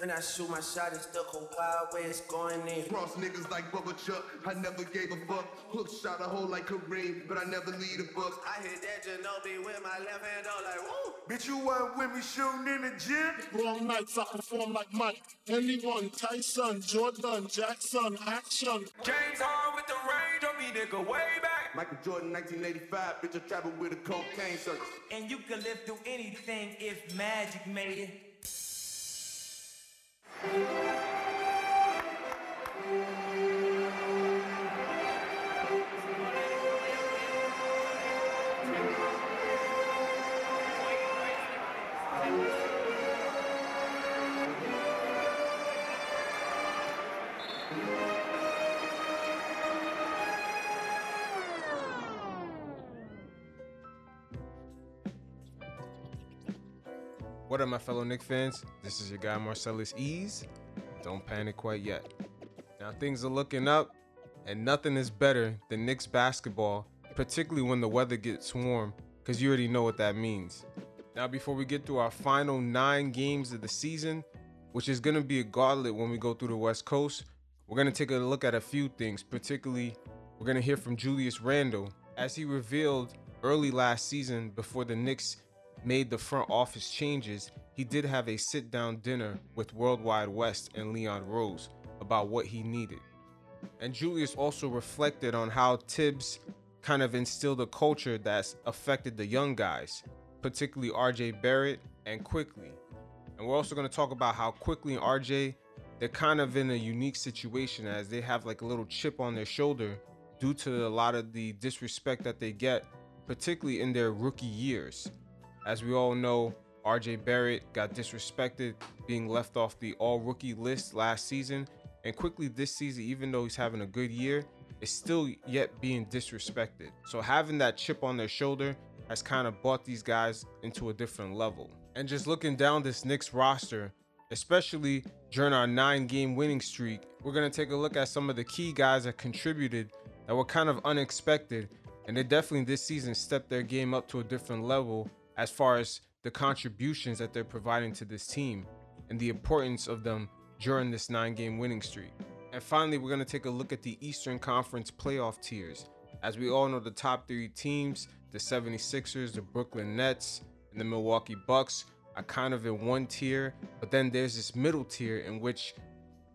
When I shoot my shot, it's the whole wild way it's going in. Cross niggas like Bubba Chuck. I never gave a fuck. Hook shot a hole like Kareem, but I never lead a buck. I hit that Ginobili with my left hand, all like, woo! Bitch, you weren't with me shooting in the gym? Wrong nights, I perform like Mike. Anyone, Tyson, Jordan, Jackson, action. James Harden with the range on me, nigga, way back. Michael Jordan, 1985. Bitch, I traveled with a cocaine circus. And you can live through anything if magic made it. Thank you. What up, my fellow Knick fans? This is your guy Marcellus Ease. Don't panic quite yet. Now things are looking up, and nothing is better than Knicks basketball, particularly when the weather gets warm, because you already know what that means. Now, before we get through our final nine games of the season, which is going to be a gauntlet when we go through the West Coast, we're going to take a look at a few things. Particularly, we're going to hear from Julius Randle as he revealed early last season before the Knicks made the front office changes, he did have a sit down dinner with Worldwide Wes and Leon Rose about what he needed. And Julius also reflected on how Tibbs kind of instilled a culture that's affected the young guys, particularly RJ Barrett and Quickley. And we're also going to talk about how Quickley and RJ they're kind of in a unique situation as they have like a little chip on their shoulder due to a lot of the disrespect that they get, particularly in their rookie years. As we all know, RJ Barrett got disrespected, being left off the all rookie list last season, and Quickley this season, even though he's having a good year, is still yet being disrespected. So having that chip on their shoulder has kind of brought these guys into a different level. And just looking down this Knicks roster, especially during our nine game winning streak, we're going to take a look at some of the key guys that contributed that were kind of unexpected. And they definitely this season stepped their game up to a different level as far as the contributions that they're providing to this team and the importance of them during this nine game winning streak. And finally, we're going to take a look at the Eastern Conference playoff tiers. As we all know, the top three teams, the 76ers, the Brooklyn Nets, and the Milwaukee Bucks, are kind of in one tier. But then there's this middle tier in which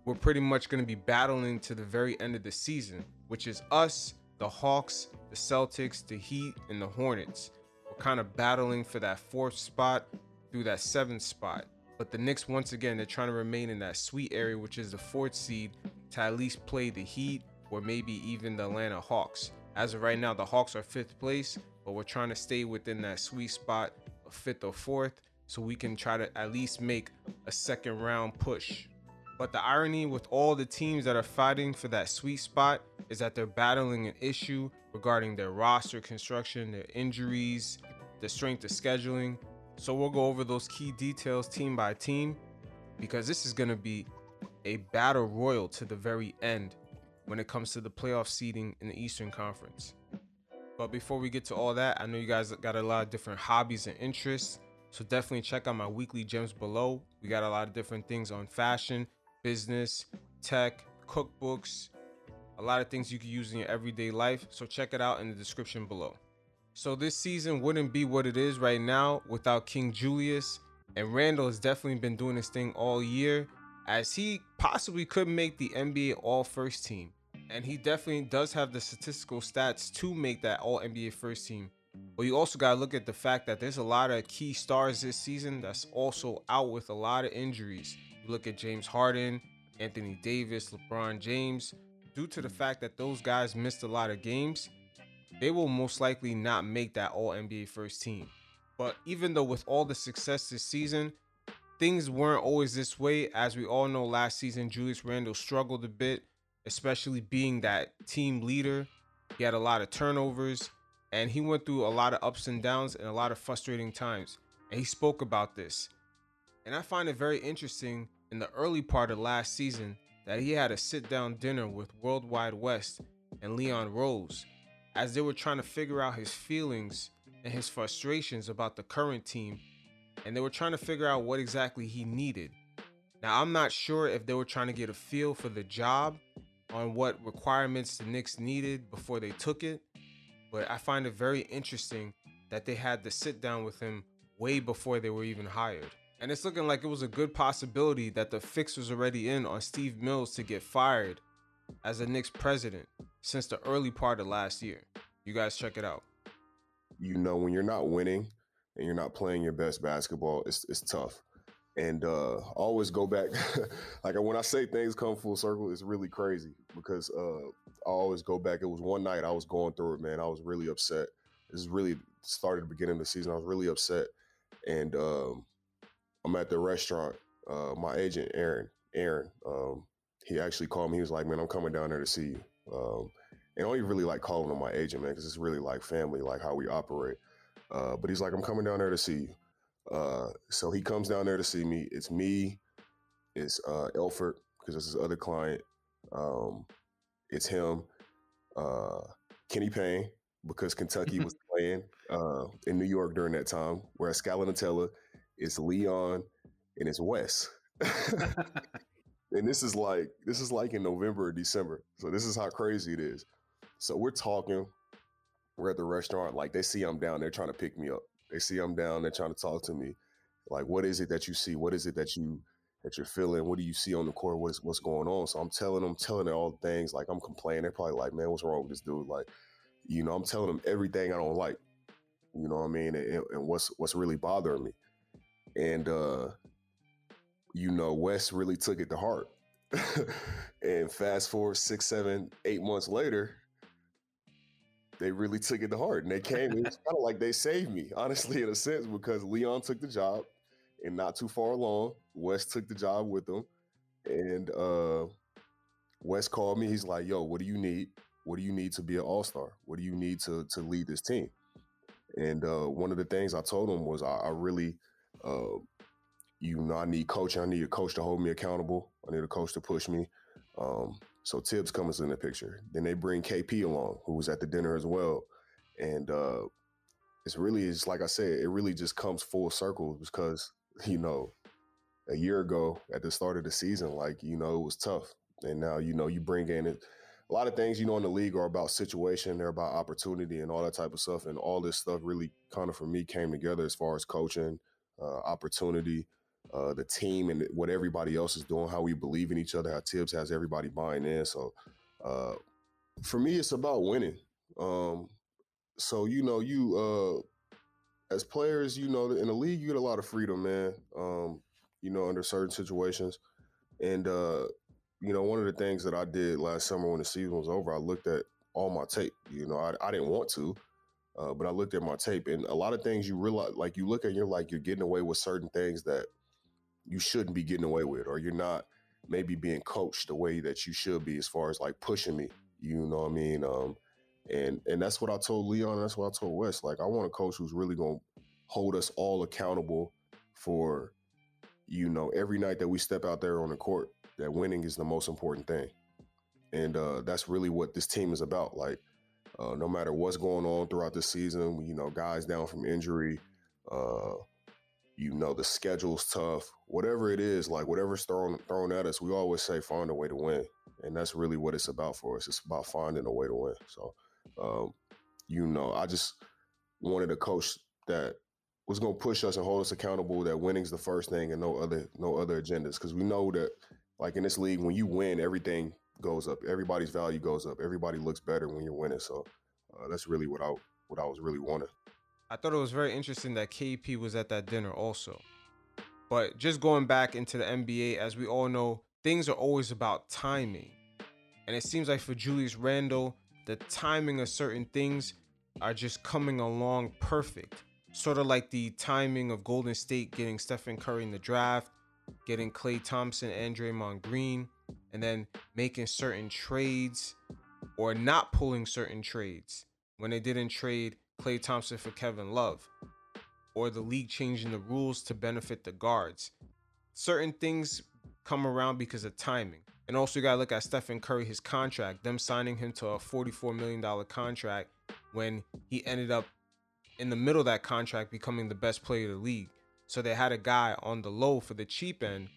we're pretty much going to be battling to the very end of the season, which is us, the Hawks, the Celtics, the Heat, and the Hornets kind of battling for that fourth spot through that seventh spot. But the Knicks, once again, they're trying to remain in that sweet area, which is the fourth seed, to at least play the Heat or maybe even the Atlanta Hawks. As of right now, the Hawks are fifth place, but we're trying to stay within that sweet spot of fifth or fourth so we can try to at least make a second round push. But the irony with all the teams that are fighting for that sweet spot is that they're battling an issue regarding their roster construction, their injuries, the strength of scheduling. So we'll go over those key details team by team because this is going to be a battle royal to the very end when it comes to the playoff seeding in the Eastern Conference. But before we get to all that, I know you guys got a lot of different hobbies and interests. So definitely check out my weekly gems below. We got a lot of different things on fashion, business, tech, cookbooks, a lot of things you can use in your everyday life. So check it out in the description below. So this season wouldn't be what it is right now without King Julius. And Randle has definitely been doing this thing all year as he possibly could make the NBA All First Team. And he definitely does have the statistical stats to make that All NBA First Team. But you also got to look at the fact that there's a lot of key stars this season that's also out with a lot of injuries. You look at James Harden, Anthony Davis, LeBron James. Due to the fact that those guys missed a lot of games, they will most likely not make that All NBA first team. But even though with all the success this season, things weren't always this way. As we all know, last season, Julius Randle struggled a bit, especially being that team leader. He had a lot of turnovers and he went through a lot of ups and downs and a lot of frustrating times. And he spoke about this. And I find it very interesting in the early part of last season that he had a sit down dinner with Worldwide Wes and Leon Rose as they were trying to figure out his feelings and his frustrations about the current team, and they were trying to figure out what exactly he needed. Now, I'm not sure if they were trying to get a feel for the job on what requirements the Knicks needed before they took it, but I find it very interesting that they had to sit down with him way before they were even hired. And it's looking like it was a good possibility that the fix was already in on Steve Mills to get fired as the Knicks president since the early part of last year. You guys check it out. You know, when you're not winning and you're not playing your best basketball, it's it's tough. And uh always go back like when I say things come full circle, it's really crazy because uh I always go back. It was one night I was going through it, man. I was really upset. This is really started the beginning of the season. I was really upset. And um I'm at the restaurant. Uh, my agent, Aaron, Aaron, um, he actually called me. He was like, "Man, I'm coming down there to see you." Um, and I don't even really like calling him my agent, man, because it's really like family, like how we operate. Uh, but he's like, "I'm coming down there to see you." Uh, so he comes down there to see me. It's me, it's uh, Elfrid, because it's his other client. Um, it's him, uh, Kenny Payne, because Kentucky was playing uh, in New York during that time. Whereas Scala it's Leon, and it's Wes. and this is like this is like in November or December. So this is how crazy it is. So we're talking. We're at the restaurant. Like they see I'm down. They're trying to pick me up. They see I'm down. They're trying to talk to me. Like, what is it that you see? What is it that you that you're feeling? What do you see on the court? What's what's going on? So I'm telling them, telling them all things. Like I'm complaining. They're probably like, man, what's wrong with this dude? Like, you know, I'm telling them everything I don't like. You know what I mean? And, and what's what's really bothering me. And uh, you know, Wes really took it to heart. and fast forward six, seven, eight months later, they really took it to heart. And they came, it was kind of like they saved me, honestly, in a sense, because Leon took the job and not too far along, Wes took the job with them. And uh Wes called me. He's like, yo, what do you need? What do you need to be an all-star? What do you need to to lead this team? And uh, one of the things I told him was I, I really uh, you know, I need coaching. I need a coach to hold me accountable. I need a coach to push me. Um, so Tibbs comes in the picture. Then they bring KP along, who was at the dinner as well. And uh, it's really, it's like I said, it really just comes full circle because, you know, a year ago at the start of the season, like, you know, it was tough. And now, you know, you bring in it. A lot of things, you know, in the league are about situation, they're about opportunity and all that type of stuff. And all this stuff really kind of for me came together as far as coaching, uh, opportunity, uh, the team and what everybody else is doing, how we believe in each other, how Tibbs has everybody buying in. So uh, for me, it's about winning. Um, so you know, you uh, as players, you know, in the league, you get a lot of freedom, man. Um, you know, under certain situations, and uh, you know, one of the things that I did last summer when the season was over, I looked at all my tape. You know, I, I didn't want to. Uh, but I looked at my tape, and a lot of things you realize, like you look at, you're like you're getting away with certain things that you shouldn't be getting away with, or you're not maybe being coached the way that you should be as far as like pushing me. You know what I mean? Um, and and that's what I told Leon. That's what I told Wes. Like I want a coach who's really gonna hold us all accountable for, you know, every night that we step out there on the court. That winning is the most important thing, and uh, that's really what this team is about. Like, uh, no matter what's going on throughout the season, you know, guys down from injury, uh, you know the schedule's tough whatever it is like whatever's thrown thrown at us we always say find a way to win and that's really what it's about for us it's about finding a way to win so um, you know i just wanted a coach that was going to push us and hold us accountable that winning's the first thing and no other no other agendas because we know that like in this league when you win everything goes up everybody's value goes up everybody looks better when you're winning so uh, that's really what i what i was really wanting I thought it was very interesting that KP was at that dinner also. But just going back into the NBA, as we all know, things are always about timing. And it seems like for Julius Randle, the timing of certain things are just coming along perfect. Sort of like the timing of Golden State getting Stephen Curry in the draft, getting Klay Thompson and Draymond Green, and then making certain trades or not pulling certain trades. When they didn't trade Klay Thompson for Kevin Love, or the league changing the rules to benefit the guards. Certain things come around because of timing. And also, you gotta look at Stephen Curry, his contract, them signing him to a $44 million contract when he ended up in the middle of that contract becoming the best player of the league. So they had a guy on the low for the cheap end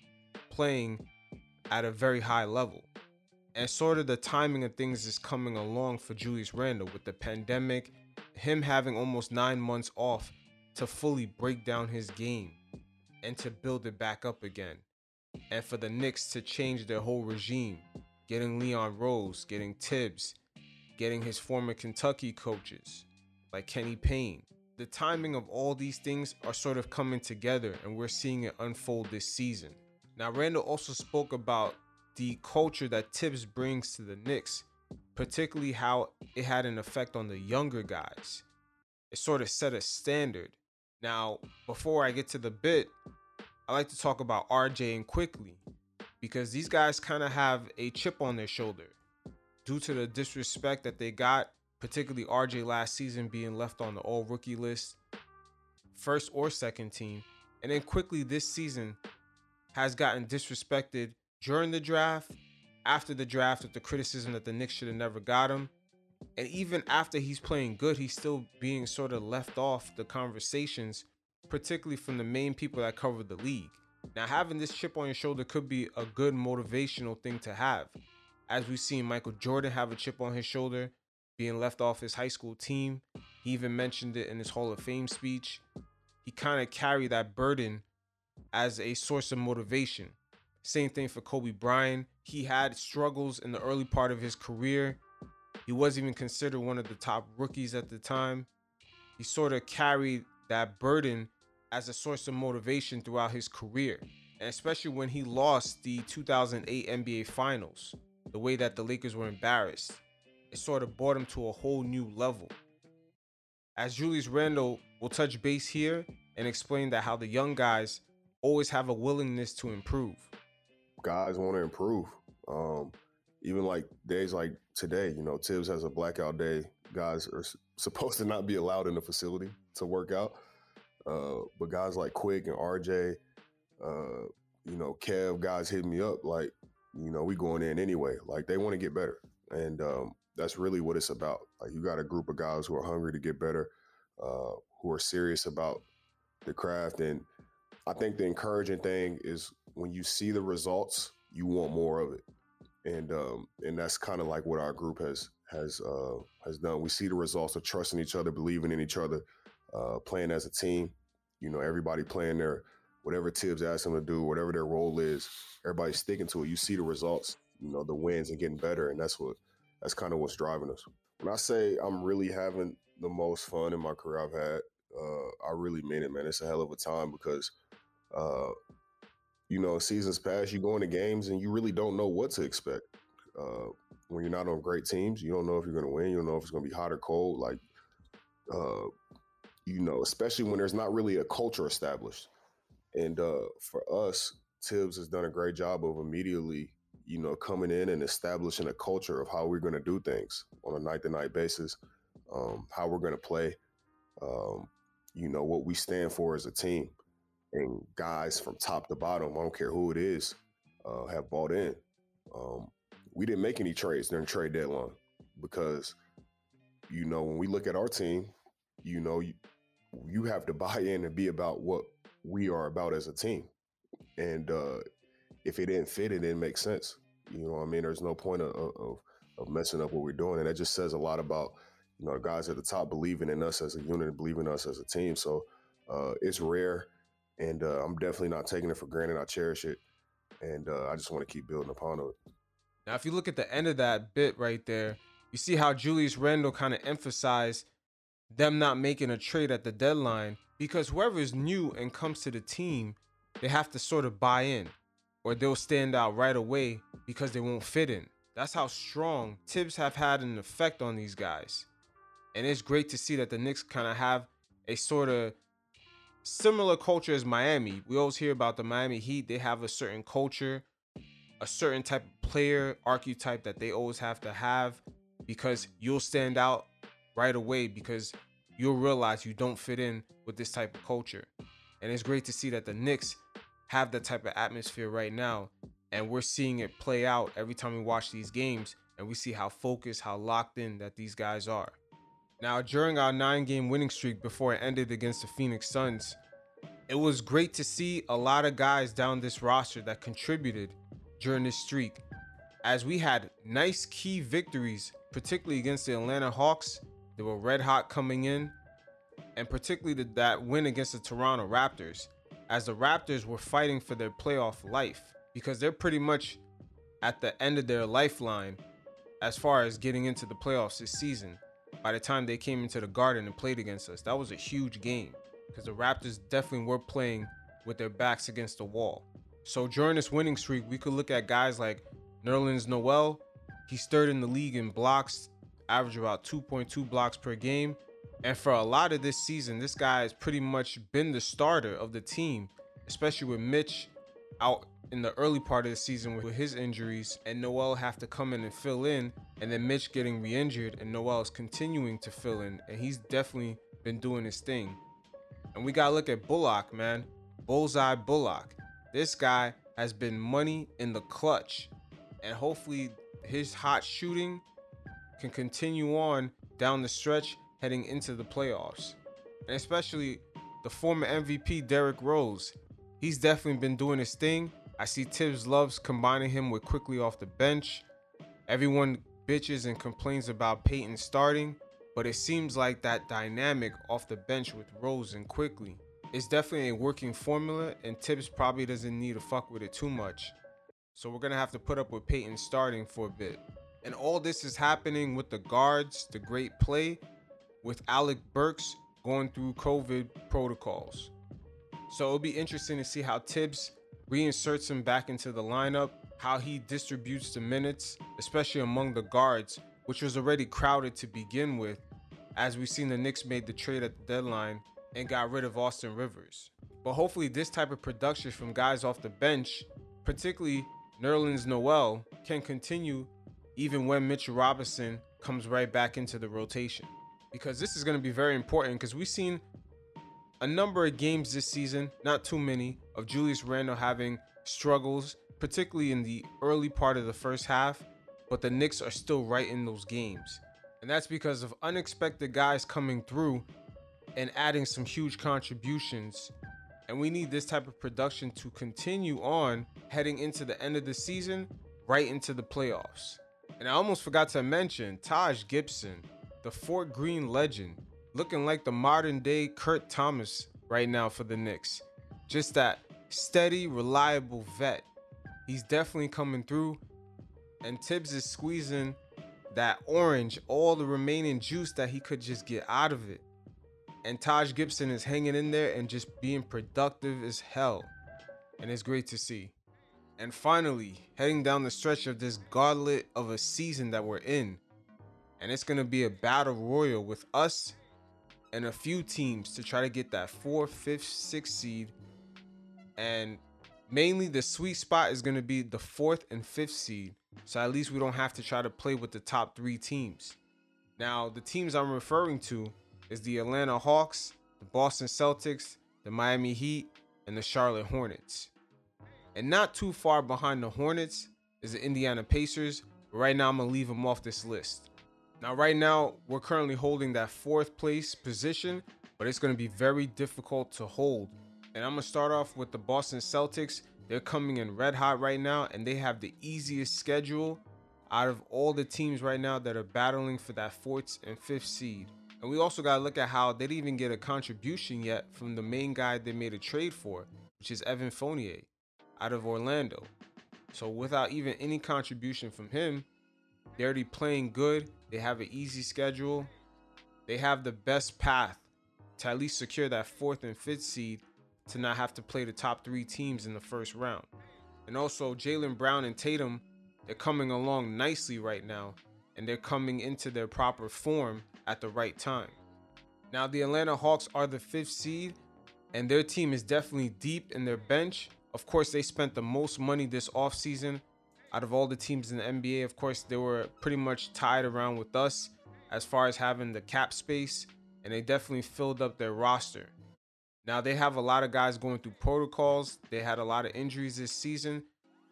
playing at a very high level. And sort of the timing of things is coming along for Julius Randle with the pandemic, him having almost nine months off to fully break down his game and to build it back up again. And for the Knicks to change their whole regime, getting Leon Rose, getting Tibbs, getting his former Kentucky coaches like Kenny Payne. The timing of all these things are sort of coming together and we're seeing it unfold this season. Now, Randle also spoke about the culture that Tibbs brings to the Knicks, particularly how it had an effect on the younger guys. It sort of set a standard. Now, before I get to the bit, I like to talk about RJ and Quickley because these guys kind of have a chip on their shoulder due to the disrespect that they got, particularly RJ last season being left on the all rookie list, first or second team, and then Quickley this season has gotten disrespected during the draft, after the draft with the criticism that the Knicks should have never got him. And even after he's playing good, he's still being sort of left off the conversations, particularly from the main people that cover the league. Now, having this chip on your shoulder could be a good motivational thing to have as we've seen Michael Jordan have a chip on his shoulder, being left off his high school team. He even mentioned it in his Hall of Fame speech. He kind of carried that burden as a source of motivation. Same thing for Kobe Bryant. He had struggles in the early part of his career. He wasn't even considered one of the top rookies at the time. He sort of carried that burden as a source of motivation throughout his career, and especially when he lost the 2008 NBA Finals the way that the Lakers were embarrassed. It sort of brought him to a whole new level. As Julius Randle will touch base here and explain that how the young guys always have a willingness to improve. Guys want to improve. Um, even like days like today, you know, Tibbs has a blackout day. Guys are supposed to not be allowed in the facility to work out. Uh, but guys like Quick and RJ, uh, you know, Kev, guys hit me up like, you know, we going in anyway. Like they want to get better, and um, that's really what it's about. Like you got a group of guys who are hungry to get better, uh, who are serious about the craft, and I think the encouraging thing is when you see the results, you want more of it, and um, and that's kind of like what our group has has uh, has done. We see the results of trusting each other, believing in each other, uh, playing as a team. You know, everybody playing their whatever Tibbs asks them to do, whatever their role is, everybody's sticking to it. You see the results, you know, the wins and getting better, and that's what that's kind of what's driving us. When I say I'm really having the most fun in my career I've had, uh, I really mean it, man. It's a hell of a time because, uh, you know, seasons pass, you go into games and you really don't know what to expect. Uh, when you're not on great teams, you don't know if you're going to win. You don't know if it's going to be hot or cold. Like, uh, you know, especially when there's not really a culture established. And uh, for us, Tibbs has done a great job of immediately, you know, coming in and establishing a culture of how we're going to do things on a night to night basis, um, how we're going to play, um, you know, what we stand for as a team. And guys from top to bottom, I don't care who it is, uh, have bought in. Um, we didn't make any trades during trade deadline because, you know, when we look at our team, you know, you, you have to buy in and be about what we are about as a team. And uh, if it didn't fit, it didn't make sense. You know, I mean, there's no point of, of, of messing up what we're doing, and that just says a lot about you know the guys at the top believing in us as a unit, believing in us as a team. So uh, it's rare, and uh, I'm definitely not taking it for granted. I cherish it, and uh, I just want to keep building upon it. Now, if you look at the end of that bit right there, you see how Julius Randle kind of emphasized them not making a trade at the deadline because whoever is new and comes to the team, they have to sort of buy in or they'll stand out right away because they won't fit in. That's how strong Tibbs have had an effect on these guys. And it's great to see that the Knicks kind of have a sort of similar culture as Miami. We always hear about the Miami Heat. They have a certain culture, a certain type of player archetype that they always have to have because you'll stand out right away because you'll realize you don't fit in with this type of culture. And it's great to see that the Knicks have that type of atmosphere right now. And we're seeing it play out every time we watch these games and we see how focused, how locked in that these guys are. Now, during our nine game winning streak before it ended against the Phoenix Suns, It was great to see a lot of guys down this roster that contributed during this streak, as we had nice key victories, particularly against the Atlanta Hawks. They were red hot coming in, and particularly that win against the Toronto Raptors, as the Raptors were fighting for their playoff life because they're pretty much at the end of their lifeline as far as getting into the playoffs this season. By the time they came into the Garden and played against us, that was a huge game because the Raptors definitely were playing with their backs against the wall. So during this winning streak, we could look at guys like Nerlens Noel. He's third in the league in blocks, average about 2.2 blocks per game. And for a lot of this season, this guy has pretty much been the starter of the team, especially with Mitch out in the early part of the season with his injuries and Noel have to come in and fill in and then Mitch getting re-injured and Noel is continuing to fill in and he's definitely been doing his thing. And we gotta look at Bullock, man. Bullseye Bullock. This guy has been money in the clutch. And hopefully his hot shooting can continue on down the stretch heading into the playoffs. And especially the former MVP Derrick Rose. He's definitely been doing his thing. I see Tibbs loves combining him with Quickley off the bench. Everyone bitches and complains about Payton starting, but it seems like that dynamic off the bench with Rose and Quickley is definitely a working formula, and Tibbs probably doesn't need to fuck with it too much. So we're gonna have to put up with Payton starting for a bit. And all this is happening with the guards, the great play, with Alec Burks going through COVID protocols. So it'll be interesting to see how Tibbs reinserts him back into the lineup, how he distributes the minutes, especially among the guards, which was already crowded to begin with, as we've seen the Knicks made the trade at the deadline and got rid of Austin Rivers. But hopefully, this type of production from guys off the bench, particularly Nerlens Noel, can continue even when Mitchell Robinson comes right back into the rotation. Because this is going to be very important because we've seen a number of games this season, not too many, of Julius Randle having struggles, particularly in the early part of the first half, but the Knicks are still right in those games. And that's because of unexpected guys coming through and adding some huge contributions. And we need this type of production to continue on heading into the end of the season, right into the playoffs. And I almost forgot to mention Taj Gibson, the Fort Greene legend, looking like the modern day Kurt Thomas right now for the Knicks. Just that steady, reliable vet. He's definitely coming through. And Tibbs is squeezing that orange, all the remaining juice that he could just get out of it. And Taj Gibson is hanging in there and just being productive as hell. And it's great to see. And finally, heading down the stretch of this gauntlet of a season that we're in. And it's going to be a battle royal with us and a few teams to try to get that fourth, fifth, sixth seed. And mainly the sweet spot is going to be the fourth and fifth seed. So at least we don't have to try to play with the top three teams. Now, the teams I'm referring to is the Atlanta Hawks, the Boston Celtics, the Miami Heat, and the Charlotte Hornets. And not too far behind the Hornets is the Indiana Pacers. Right now, I'm going to leave them off this list. Now, right now, we're currently holding that fourth place position, but it's going to be very difficult to hold. And I'm going to start off with the Boston Celtics. They're coming in red hot right now, and they have the easiest schedule out of all the teams right now that are battling for that fourth and fifth seed. And we also got to look at how they didn't even get a contribution yet from the main guy they made a trade for, which is Evan Fournier out of Orlando. So without even any contribution from him, they're already playing good. They have an easy schedule. They have the best path to at least secure that fourth and fifth seed to not have to play the top three teams in the first round. And also, Jaylen Brown and Tatum, they're coming along nicely right now, and they're coming into their proper form at the right time. Now, the Atlanta Hawks are the fifth seed, and their team is definitely deep in their bench. Of course, they spent the most money this offseason out of all the teams in the NBA. Of course, they were pretty much tied around with us as far as having the cap space, and they definitely filled up their roster. Now, they have a lot of guys going through protocols, they had a lot of injuries this season,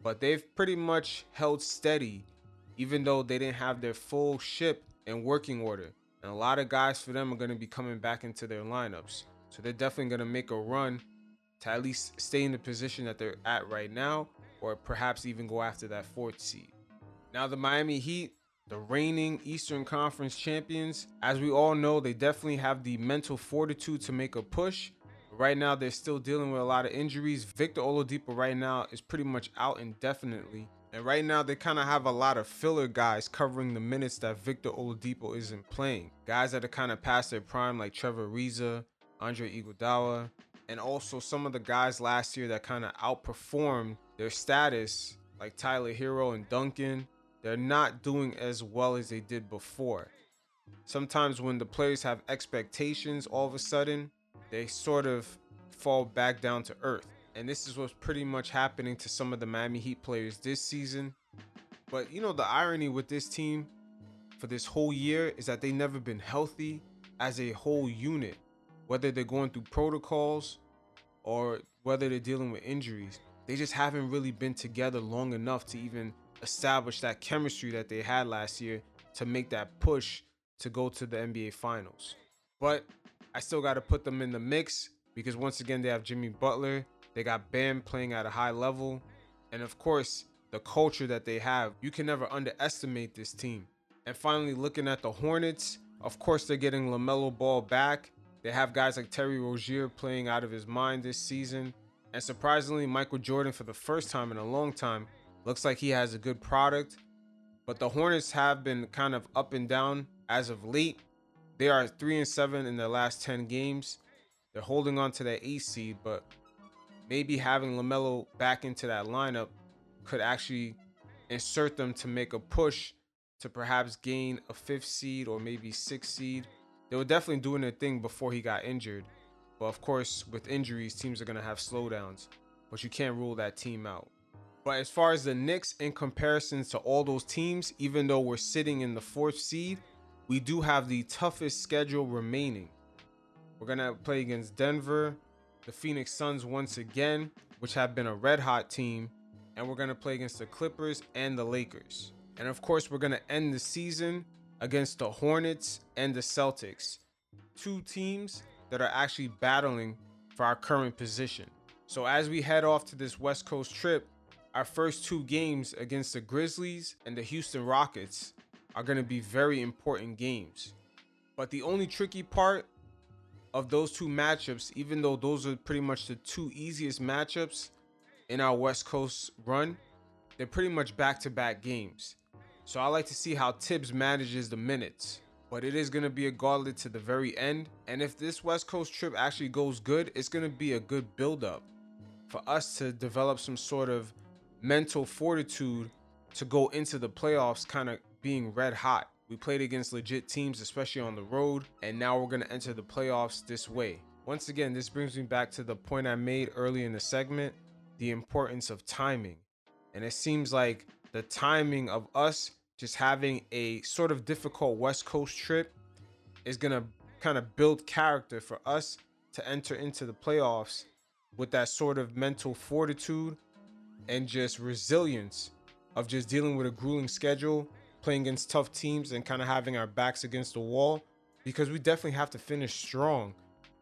but they've pretty much held steady, even though they didn't have their full ship in working order. And a lot of guys for them are going to be coming back into their lineups. So they're definitely going to make a run to at least stay in the position that they're at right now, or perhaps even go after that fourth seed. Now, the Miami Heat, the reigning Eastern Conference champions, as we all know, they definitely have the mental fortitude to make a push. Right now, they're still dealing with a lot of injuries. Victor Oladipo right now is pretty much out indefinitely. And right now, they kind of have a lot of filler guys covering the minutes that Victor Oladipo isn't playing. Guys that are kind of past their prime, like Trevor Ariza, Andre Iguodala, and also some of the guys last year that kind of outperformed their status, like Tyler Herro and Duncan. They're not doing as well as they did before. Sometimes when the players have expectations, all of a sudden, they sort of fall back down to earth. And this is what's pretty much happening to some of the Miami Heat players this season. But you know, the irony with this team for this whole year is that they've never been healthy as a whole unit, whether they're going through protocols or whether they're dealing with injuries. They just haven't really been together long enough to even establish that chemistry that they had last year to make that push to go to the NBA Finals. But I still got to put them in the mix because once again, they have Jimmy Butler, they got Bam playing at a high level, and of course, the culture that they have. You can never underestimate this team. And finally, looking at the Hornets, of course, they're getting LaMelo Ball back. They have guys like Terry Rozier playing out of his mind this season. And surprisingly, Michael Jordan, for the first time in a long time, looks like he has a good product. But the Hornets have been kind of up and down as of late. They are 3 and 7 in their last 10 games. They're holding on to that A seed, but maybe having LaMelo back into that lineup could actually insert them to make a push to perhaps gain a fifth seed or maybe sixth seed. They were definitely doing their thing before he got injured. But of course, with injuries, teams are going to have slowdowns. But you can't rule that team out. But as far as the Knicks in comparison to all those teams, even though we're sitting in the fourth seed, we do have the toughest schedule remaining. We're going to play against Denver, the Phoenix Suns once again, which have been a red hot team, and we're going to play against the Clippers and the Lakers. And of course, we're going to end the season against the Hornets and the Celtics, two teams that are actually battling for our current position. So as we head off to this West Coast trip, our first two games against the Grizzlies and the Houston Rockets are going to be very important games. But the only tricky part of those two matchups, even though those are pretty much the two easiest matchups in our West Coast run, they're pretty much back to back games. So I like to see how Tibbs manages the minutes. But it is going to be a gauntlet to the very end. And if this West Coast trip actually goes good, it's going to be a good build up for us to develop some sort of mental fortitude to go into the playoffs kind of being red hot. We played against legit teams, especially on the road, and now we're going to enter the playoffs this way. Once again, this brings me back to the point I made early in the segment the importance of timing. And it seems like the timing of us just having a sort of difficult West Coast trip is going to kind of build character for us to enter into the playoffs with that sort of mental fortitude and just resilience of just dealing with a grueling schedule playing against tough teams and kind of having our backs against the wall because we definitely have to finish strong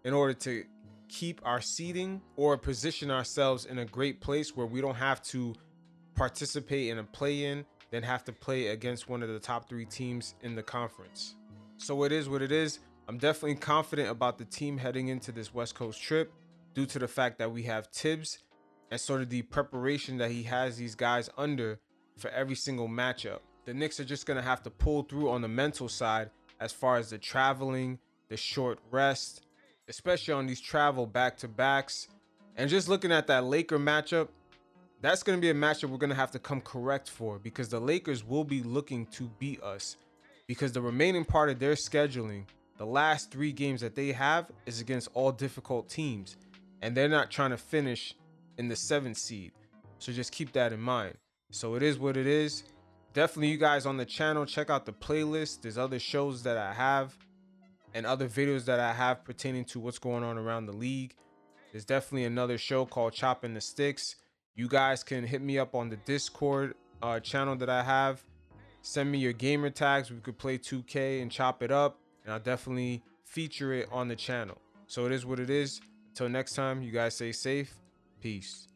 in order to keep our seating or position ourselves in a great place where we don't have to participate in a play in, then have to play against one of the top three teams in the conference. So it is what it is. I'm definitely confident about the team heading into this West Coast trip due to the fact that we have Tibbs and sort of the preparation that he has these guys under for every single matchup the Knicks are just going to have to pull through on the mental side as far as the traveling, the short rest, especially on these travel back to backs. And just looking at that Laker matchup, that's going to be a matchup we're going to have to come correct for because the Lakers will be looking to beat us because the remaining part of their scheduling, the last three games that they have, is against all difficult teams. And they're not trying to finish in the seventh seed. So just keep that in mind. So it is what it is definitely you guys on the channel check out the playlist there's other shows that i have and other videos that i have pertaining to what's going on around the league there's definitely another show called chopping the sticks you guys can hit me up on the discord uh, channel that i have send me your gamer tags we could play 2k and chop it up and i'll definitely feature it on the channel so it is what it is Until next time, you guys stay safe. Peace.